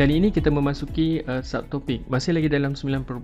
Kali ini kita memasuki uh, subtopik Masih lagi dalam 9.2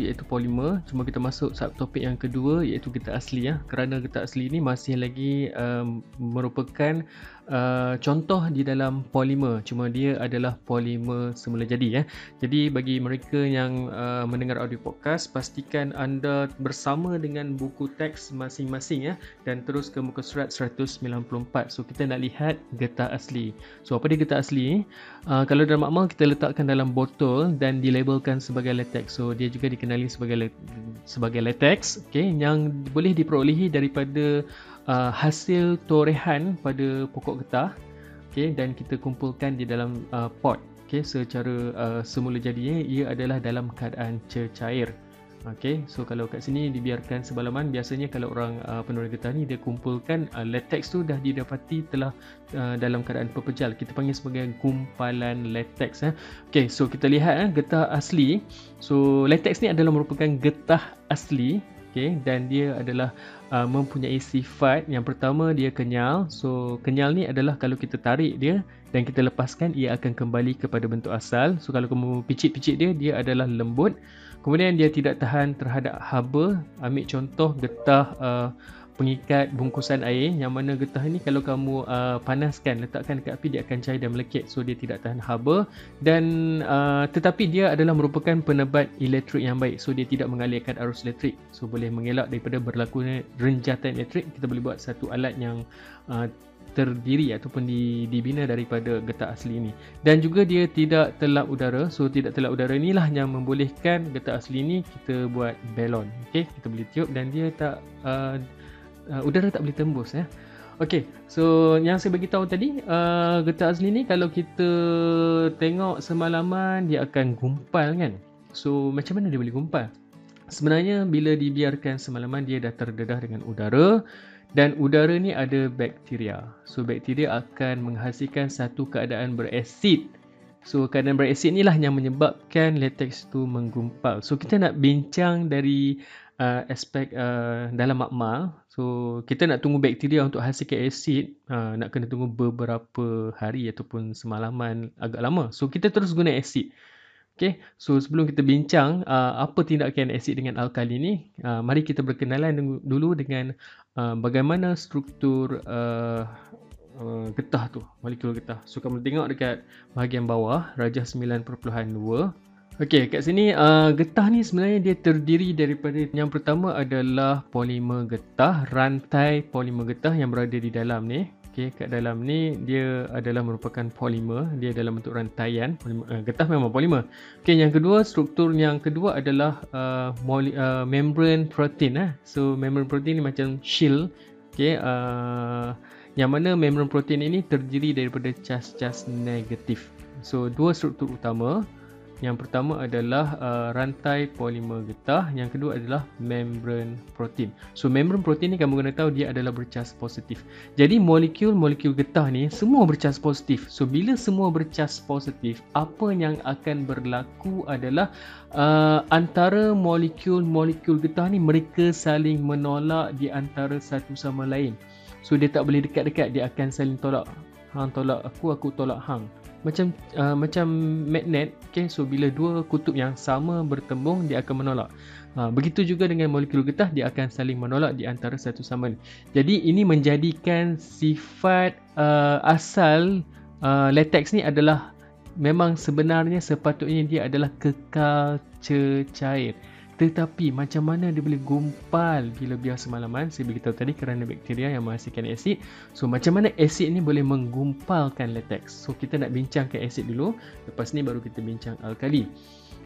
iaitu polimer Cuma kita masuk subtopik yang kedua iaitu getah asli ya. Kerana getah asli ini masih lagi um, merupakan uh, contoh di dalam polimer cuma dia adalah polimer semula jadi ya. Jadi bagi mereka yang uh, mendengar audio podcast pastikan anda bersama dengan buku teks masing-masing ya dan terus ke muka surat 194. So kita nak lihat getah asli. So apa dia getah asli? Uh, kalau dalam makmal kita letakkan dalam botol dan dilabelkan sebagai latex. So dia juga dikenali sebagai le- sebagai latex okay, yang boleh diperolehi daripada uh, hasil torehan pada pokok getah okay, dan kita kumpulkan di dalam uh, pot okay, secara uh, semula jadinya ia adalah dalam keadaan cecair Okay, so kalau kat sini dibiarkan sebalaman biasanya kalau orang uh, penulis getah ni dia kumpulkan uh, latex tu dah didapati telah uh, dalam keadaan pepejal kita panggil sebagai gumpalan latex eh. Okay, so kita lihat eh, getah asli. So latex ni adalah merupakan getah asli okay, dan dia adalah uh, mempunyai sifat yang pertama dia kenyal. So kenyal ni adalah kalau kita tarik dia dan kita lepaskan ia akan kembali kepada bentuk asal. So kalau kamu picit-picit dia dia adalah lembut. Kemudian dia tidak tahan terhadap haba. Ambil contoh getah uh, pengikat bungkusan air yang mana getah ni kalau kamu uh, panaskan letakkan dekat api dia akan cair dan melekit. So dia tidak tahan haba. Dan uh, tetapi dia adalah merupakan penebat elektrik yang baik. So dia tidak mengalirkan arus elektrik. So boleh mengelak daripada berlakunya renjatan elektrik kita boleh buat satu alat yang uh, terdiri ataupun dibina daripada getah asli ini. Dan juga dia tidak telap udara. So tidak telap udara inilah yang membolehkan getah asli ini kita buat balon. Okey kita boleh tiup dan dia tak uh, uh, udara tak boleh tembus ya. Okey, so yang saya bagi tahu tadi, uh, getah asli ni kalau kita tengok semalaman dia akan gumpal kan. So macam mana dia boleh gumpal? Sebenarnya bila dibiarkan semalaman dia dah terdedah dengan udara dan udara ni ada bakteria. So bakteria akan menghasilkan satu keadaan berasid. So keadaan berasid inilah yang menyebabkan latex tu menggumpal. So kita nak bincang dari uh, aspek uh, dalam makmal. So kita nak tunggu bakteria untuk hasilkan asid, uh, nak kena tunggu beberapa hari ataupun semalaman agak lama. So kita terus guna asid. Okay, so sebelum kita bincang uh, apa tindakan asid dengan alkali ni, uh, mari kita berkenalan dulu dengan uh, bagaimana struktur uh, uh, getah tu, molekul getah. So kamu tengok dekat bahagian bawah, rajah 9.2. Okey, kat sini uh, getah ni sebenarnya dia terdiri daripada yang pertama adalah polimer getah, rantai polimer getah yang berada di dalam ni. Okey, kat dalam ni dia adalah merupakan polimer, dia dalam bentuk rantaian. Polimer, uh, getah memang polimer. Okey, yang kedua struktur yang kedua adalah uh, moli, uh, membrane protein eh. So membrane protein ni macam shield. Okey, uh, yang mana membrane protein ini terdiri daripada cas-cas negatif. So dua struktur utama yang pertama adalah uh, rantai polimer getah, yang kedua adalah membrane protein. So membrane protein ni kamu kena tahu dia adalah bercas positif. Jadi molekul-molekul getah ni semua bercas positif. So bila semua bercas positif, apa yang akan berlaku adalah uh, antara molekul-molekul getah ni mereka saling menolak di antara satu sama lain. So dia tak boleh dekat-dekat, dia akan saling tolak. Hang tolak aku, aku tolak hang macam uh, macam magnet okay? So bila dua kutub yang sama bertembung dia akan menolak. Uh, begitu juga dengan molekul getah dia akan saling menolak di antara satu sama lain jadi ini menjadikan sifat uh, asal uh, latex ni adalah memang sebenarnya sepatutnya dia adalah kekal cecair tetapi macam mana dia boleh gumpal bila biar semalaman? Saya beritahu tadi kerana bakteria yang menghasilkan asid. So macam mana asid ni boleh menggumpalkan latex? So kita nak bincangkan asid dulu. Lepas ni baru kita bincang alkali.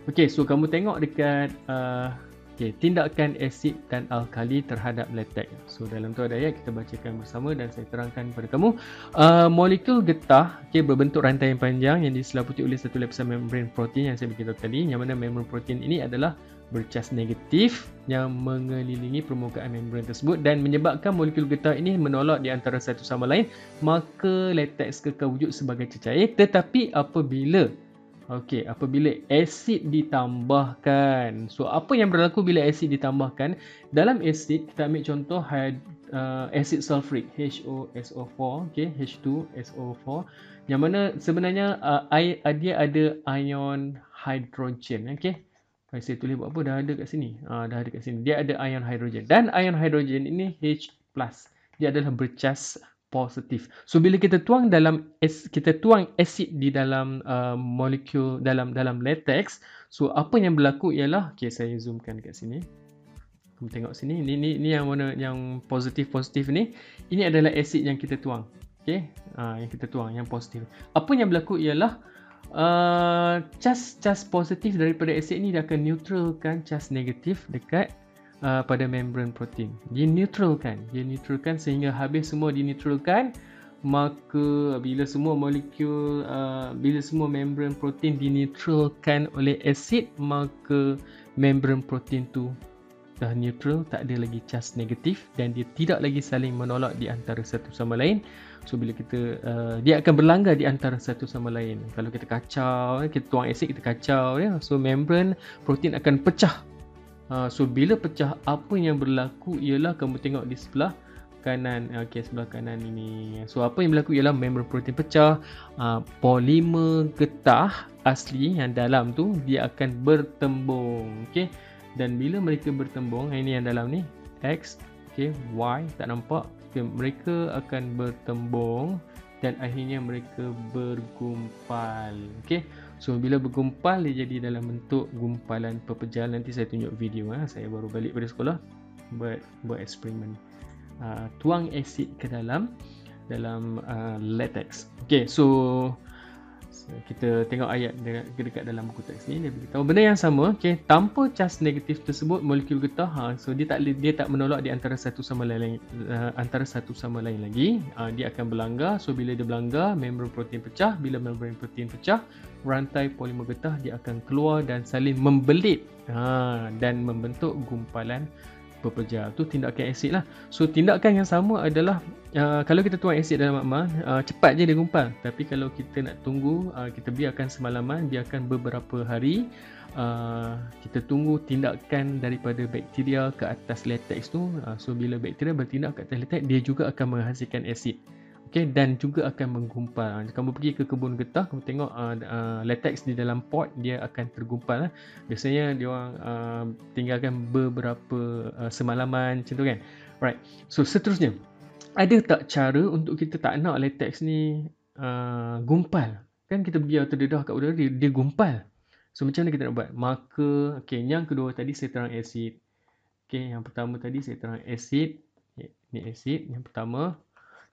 Okay so kamu tengok dekat uh, okay, Tindakan asid dan alkali terhadap latex So dalam tu ada ayat kita bacakan bersama Dan saya terangkan kepada kamu. Uh, Molekul getah okay, berbentuk rantai yang panjang Yang diselaputi oleh satu lapisan membrane protein Yang saya beritahu tadi Yang mana membrane protein ini adalah bercas negatif yang mengelilingi permukaan membran tersebut dan menyebabkan molekul getah ini menolak di antara satu sama lain maka latex kekal wujud sebagai cecair. Tetapi apabila Okey, apabila asid ditambahkan. So, apa yang berlaku bila asid ditambahkan? Dalam asid, kita ambil contoh uh, asid sulfuric, HOSO4, okay, H2SO4. Yang mana sebenarnya uh, air, dia ada ion hidrogen. Okay. Saya tulis buat apa? Dah ada kat sini. Uh, dah ada kat sini. Dia ada ion hidrogen. Dan ion hidrogen ini H+. Dia adalah bercas positif. So bila kita tuang dalam kita tuang asid di dalam uh, molekul dalam dalam latex, so apa yang berlaku ialah okey saya zoomkan dekat sini. Kamu tengok sini. Ini ni ni yang mana yang positif positif ni. Ini adalah asid yang kita tuang. Okey. Uh, yang kita tuang yang positif. Apa yang berlaku ialah uh, cas cas positif daripada asid ni dia akan neutralkan cas negatif dekat uh, pada membran protein. Dia neutralkan, dia neutralkan sehingga habis semua dineutralkan maka bila semua molekul uh, bila semua membran protein dineutralkan oleh asid maka membran protein tu dah neutral tak ada lagi charge negatif dan dia tidak lagi saling menolak di antara satu sama lain. So bila kita uh, dia akan berlanggar di antara satu sama lain. Kalau kita kacau kita tuang asid kita kacau ya. So membran protein akan pecah Ha, so bila pecah apa yang berlaku ialah kamu tengok di sebelah kanan. Okey sebelah kanan ini. So apa yang berlaku ialah membran protein pecah. Uh, polimer getah asli yang dalam tu dia akan bertembung okey dan bila mereka bertembung ini yang dalam ni x okey y tak nampak. Okay, mereka akan bertembung dan akhirnya mereka bergumpal okey so bila bergumpal dia jadi dalam bentuk gumpalan pepejal nanti saya tunjuk video ha. saya baru balik dari sekolah buat buat eksperimen uh, tuang asid ke dalam dalam uh, latex okey so kita tengok ayat dekat, dekat dalam buku teks ni dia beritahu benda yang sama okey tanpa charge negatif tersebut molekul getah ha, so dia tak dia tak menolak di antara satu sama lain uh, antara satu sama lain lagi. Uh, dia akan berlanggar so bila dia berlanggar membran protein pecah bila membran protein pecah rantai polimer getah dia akan keluar dan saling membelit ha, dan membentuk gumpalan berpeja. Tu tindakan asid lah. So tindakan yang sama adalah uh, kalau kita tuang asid dalam magma uh, cepat je dia gumpal. Tapi kalau kita nak tunggu uh, kita biarkan semalaman biarkan beberapa hari uh, kita tunggu tindakan daripada bakteria ke atas latex tu. Uh, so bila bakteria bertindak ke atas latex dia juga akan menghasilkan asid Okay, dan juga akan menggumpal. Kamu pergi ke kebun getah, kamu tengok uh, uh, latex di dalam pot dia akan tergumpal. Uh. Biasanya dia orang uh, tinggalkan beberapa uh, semalaman macam tu kan. Right. So seterusnya, ada tak cara untuk kita tak nak latex ni uh, gumpal? Kan kita biar terdedah kat udara dia, dia gumpal. So macam mana kita nak buat? Maka, okay, yang kedua tadi saya terang asid. Okay, yang pertama tadi saya terang asid. Ni asid yang pertama.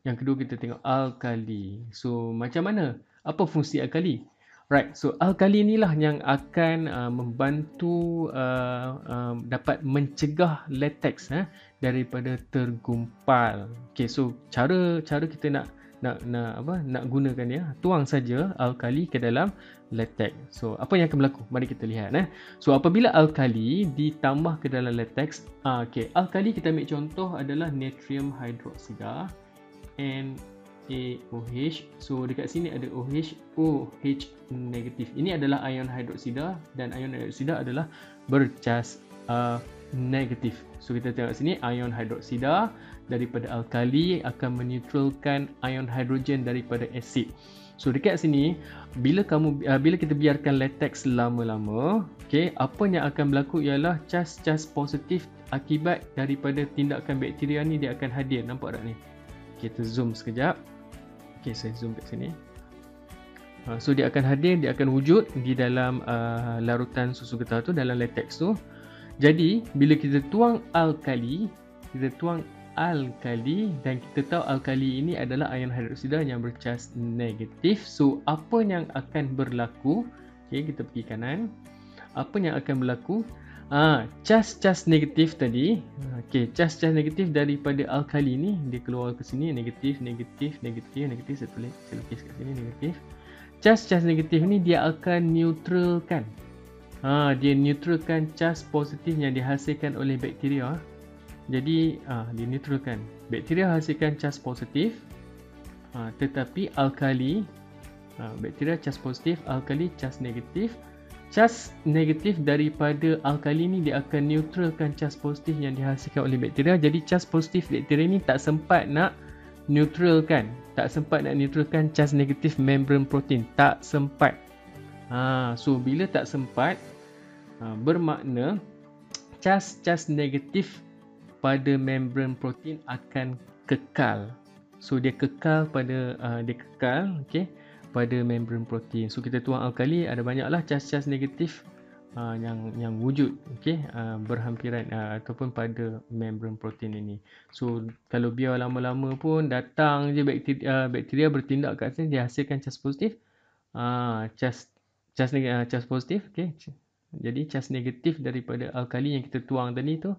Yang kedua kita tengok alkali. So macam mana? Apa fungsi alkali? Right. So alkali inilah yang akan uh, membantu uh, uh, dapat mencegah latex eh, daripada tergumpal. Okay. So cara cara kita nak nak nak apa nak gunakan dia tuang saja alkali ke dalam latex. So apa yang akan berlaku? Mari kita lihat eh. So apabila alkali ditambah ke dalam latex, uh, okey, alkali kita ambil contoh adalah natrium NaOH. So dekat sini ada OH, OH negatif. Ini adalah ion hidroksida dan ion hidroksida adalah bercas uh, negatif. So kita tengok sini ion hidroksida daripada alkali akan meneutralkan ion hidrogen daripada asid. So dekat sini bila kamu uh, bila kita biarkan latex lama-lama, okey, apa yang akan berlaku ialah cas-cas positif akibat daripada tindakan bakteria ni dia akan hadir. Nampak tak ni? Kita zoom sekejap. Ok saya zoom kat sini. Uh, so dia akan hadir dia akan wujud di dalam uh, larutan susu getah tu dalam latex tu. Jadi bila kita tuang alkali kita tuang alkali dan kita tahu alkali ini adalah ion hidroksida yang bercas negatif so apa yang akan berlaku? Ok kita pergi kanan. Apa yang akan berlaku Ah, cas-cas negatif tadi. Okey, cas-cas negatif daripada alkali ni dia keluar ke sini negatif, negatif, negatif, negatif. Saya tulis, saya lukis kat sini negatif. Cas-cas negatif ni dia akan neutralkan. Ha, dia neutralkan cas positif yang dihasilkan oleh bakteria. Jadi, ah, dia neutralkan. Bakteria hasilkan cas positif. Ha, tetapi alkali uh, bakteria cas positif, alkali cas negatif. Cas negatif daripada alkali ni dia akan neutralkan cas positif yang dihasilkan oleh bakteria. Jadi cas positif bakteria ni tak sempat nak neutralkan, tak sempat nak neutralkan cas negatif membran protein, tak sempat. Ha, so bila tak sempat ha, bermakna cas-cas negatif pada membran protein akan kekal. So dia kekal pada uh, dia kekal okey pada membran protein. So kita tuang alkali ada banyaklah cas-cas negatif uh, yang yang wujud okey uh, berhampiran uh, ataupun pada membran protein ini. So kalau biar lama-lama pun datang je bakteria uh, bakteria bertindak kat sini dia hasilkan cas positif. uh, cas cas negatif uh, cas positif okey jadi cas negatif daripada alkali yang kita tuang tadi tu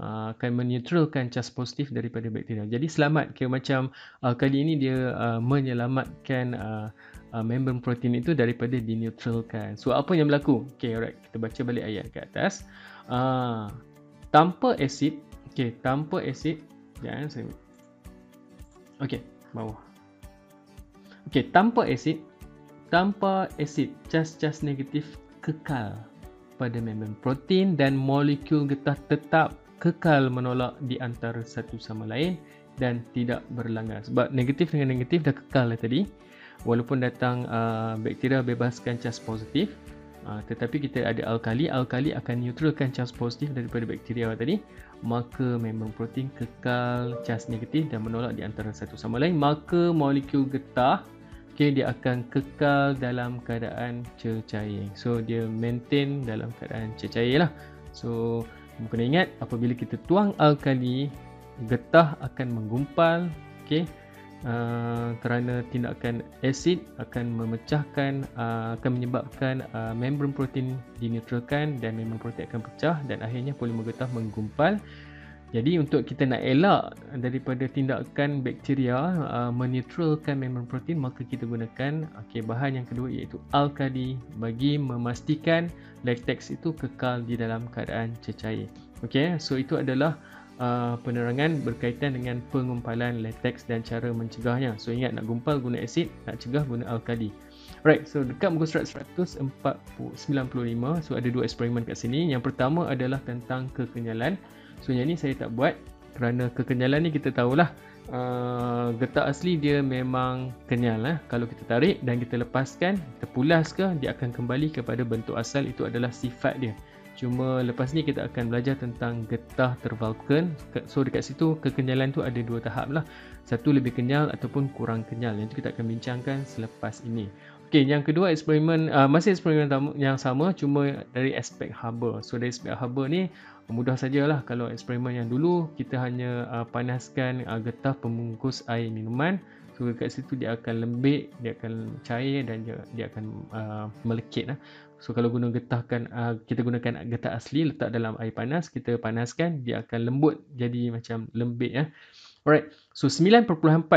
uh, akan menetralkan cas positif daripada bakteria. Jadi selamat kira macam alkali ini dia uh, menyelamatkan uh, uh, membran protein itu daripada dineutralkan so apa yang berlaku? Okey alright. Kita baca balik ayat ke atas. Uh, tanpa asid okey tanpa asid jangan saya okey bawah. Okey tanpa asid tanpa asid cas-cas negatif kekal pada membran protein dan molekul getah tetap kekal menolak di antara satu sama lain dan tidak berlanggar sebab negatif dengan negatif dah kekal lah tadi walaupun datang uh, bakteria bebaskan cas positif uh, tetapi kita ada alkali alkali akan neutralkan cas positif daripada bakteria tadi maka membran protein kekal cas negatif dan menolak di antara satu sama lain maka molekul getah okay, dia akan kekal dalam keadaan cecair. So dia maintain dalam keadaan cecair lah. So kena ingat apabila kita tuang alkali, getah akan menggumpal. Okay. Uh, kerana tindakan asid akan memecahkan uh, akan menyebabkan uh, membran protein dineutralkan dan membran protein akan pecah dan akhirnya polimer getah menggumpal jadi untuk kita nak elak daripada tindakan bakteria uh, menetralkan membran protein maka kita gunakan okay, bahan yang kedua iaitu alkali bagi memastikan latex itu kekal di dalam keadaan cecair. Okey, so itu adalah uh, penerangan berkaitan dengan pengumpalan latex dan cara mencegahnya. So ingat nak gumpal guna asid, nak cegah guna alkali. Right, so dekat muka surat 195, so ada dua eksperimen kat sini. Yang pertama adalah tentang kekenyalan. So yang ni saya tak buat kerana kekenyalan ni kita tahulah uh, getah asli dia memang kenyal lah. Kalau kita tarik dan kita lepaskan, kita pulas ke dia akan kembali kepada bentuk asal itu adalah sifat dia. Cuma lepas ni kita akan belajar tentang getah tervulkan. So dekat situ kekenyalan tu ada dua tahap lah. Satu lebih kenyal ataupun kurang kenyal. Yang tu kita akan bincangkan selepas ini. Okey, yang kedua eksperimen uh, masih eksperimen yang sama cuma dari aspek haba. So dari aspek haba ni mudah sajalah kalau eksperimen yang dulu kita hanya uh, panaskan uh, getah pembungkus air minuman so dekat situ dia akan lembik dia akan cair dan dia, dia akan uh, melekit lah. so kalau guna getahkan uh, kita gunakan getah asli letak dalam air panas kita panaskan dia akan lembut jadi macam lembik ya Alright, so 9.4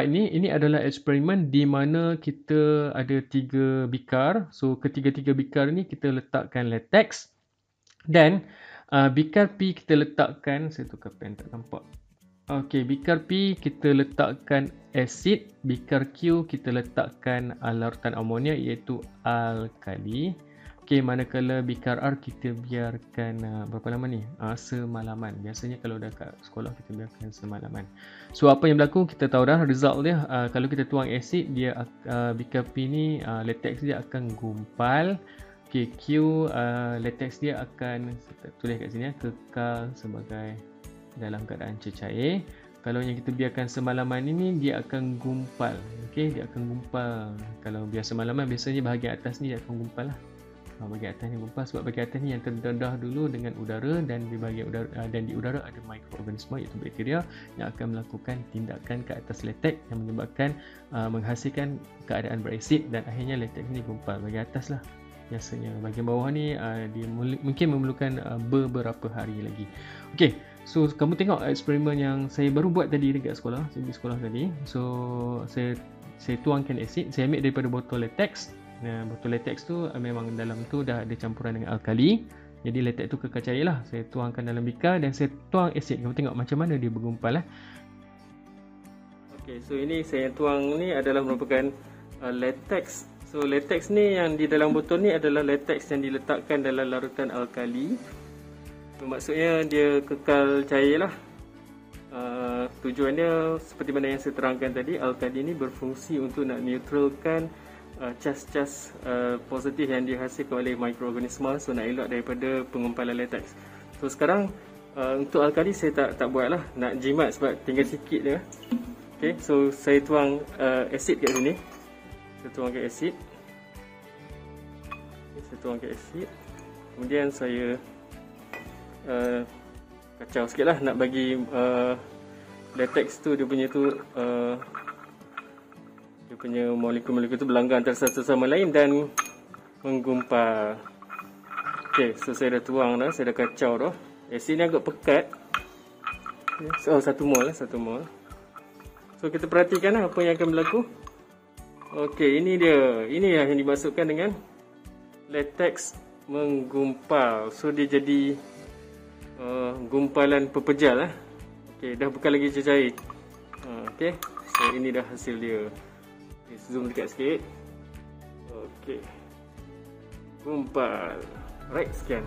ni ini adalah eksperimen di mana kita ada tiga bikar. So ketiga-tiga bikar ni kita letakkan latex dan uh, bikar P kita letakkan saya tukar pen tak nampak Okey, bikar P kita letakkan asid, bikar Q kita letakkan uh, larutan amonia iaitu alkali. Okey, manakala bikar R kita biarkan uh, berapa lama ni? Uh, semalaman. Biasanya kalau dah kat sekolah kita biarkan semalaman. So apa yang berlaku kita tahu dah result dia uh, kalau kita tuang asid dia uh, bikar P ni uh, latex dia akan gumpal. Okay, Q uh, latex dia akan tulis kat sini ya, kekal sebagai dalam keadaan cecair. Kalau yang kita biarkan semalaman ini dia akan gumpal. Okey, dia akan gumpal. Kalau biar semalaman biasanya bahagian atas ni dia akan gumpal lah. Uh, bahagian atas ni gumpal sebab bahagian atas ni yang terdedah dulu dengan udara dan di bahagian udara uh, dan di udara ada mikroorganisma iaitu bakteria yang akan melakukan tindakan ke atas latex yang menyebabkan uh, menghasilkan keadaan berasid dan akhirnya latex ni gumpal. Bahagian atas lah biasanya. Bahagian bawah ni uh, dia mungkin memerlukan uh, beberapa hari lagi. Okay, so kamu tengok eksperimen yang saya baru buat tadi dekat sekolah saya di sekolah tadi. So saya saya tuangkan asid saya ambil daripada botol latex nah, botol latex tu uh, memang dalam tu dah ada campuran dengan alkali. Jadi latex tu kekal cair lah. Saya tuangkan dalam bikar dan saya tuang asid. Kamu tengok macam mana dia bergumpal lah Okay, so ini saya tuang ni adalah merupakan uh, latex. So latex ni yang di dalam botol ni adalah latex yang diletakkan dalam larutan alkali. So, maksudnya dia kekal cair lah. Uh, tujuannya seperti mana yang saya terangkan tadi, alkali ni berfungsi untuk nak neutralkan uh, cas-cas uh, positif yang dihasilkan oleh mikroorganisma. So nak elak daripada pengumpalan latex. So sekarang uh, untuk alkali saya tak tak buat lah. Nak jimat sebab tinggal sikit je. Okay, so saya tuang uh, asid kat sini saya tuangkan asid okay, saya tuangkan asid kemudian saya uh, kacau sikit lah nak bagi uh, latex tu dia punya tu uh, dia punya molekul-molekul tu berlanggar antara satu sama lain dan menggumpal ok so saya dah tuang dah saya dah kacau dah asid ni agak pekat so, oh, satu mol satu mol so kita perhatikan lah apa yang akan berlaku Okey, ini dia. Ini yang dimasukkan dengan latex menggumpal. So dia jadi uh, gumpalan pepejal lah. Okey, dah bukan lagi cair. Uh, Okey. So ini dah hasil dia. Okay, zoom dekat sikit. Okey. Gumpal. Right, sekian.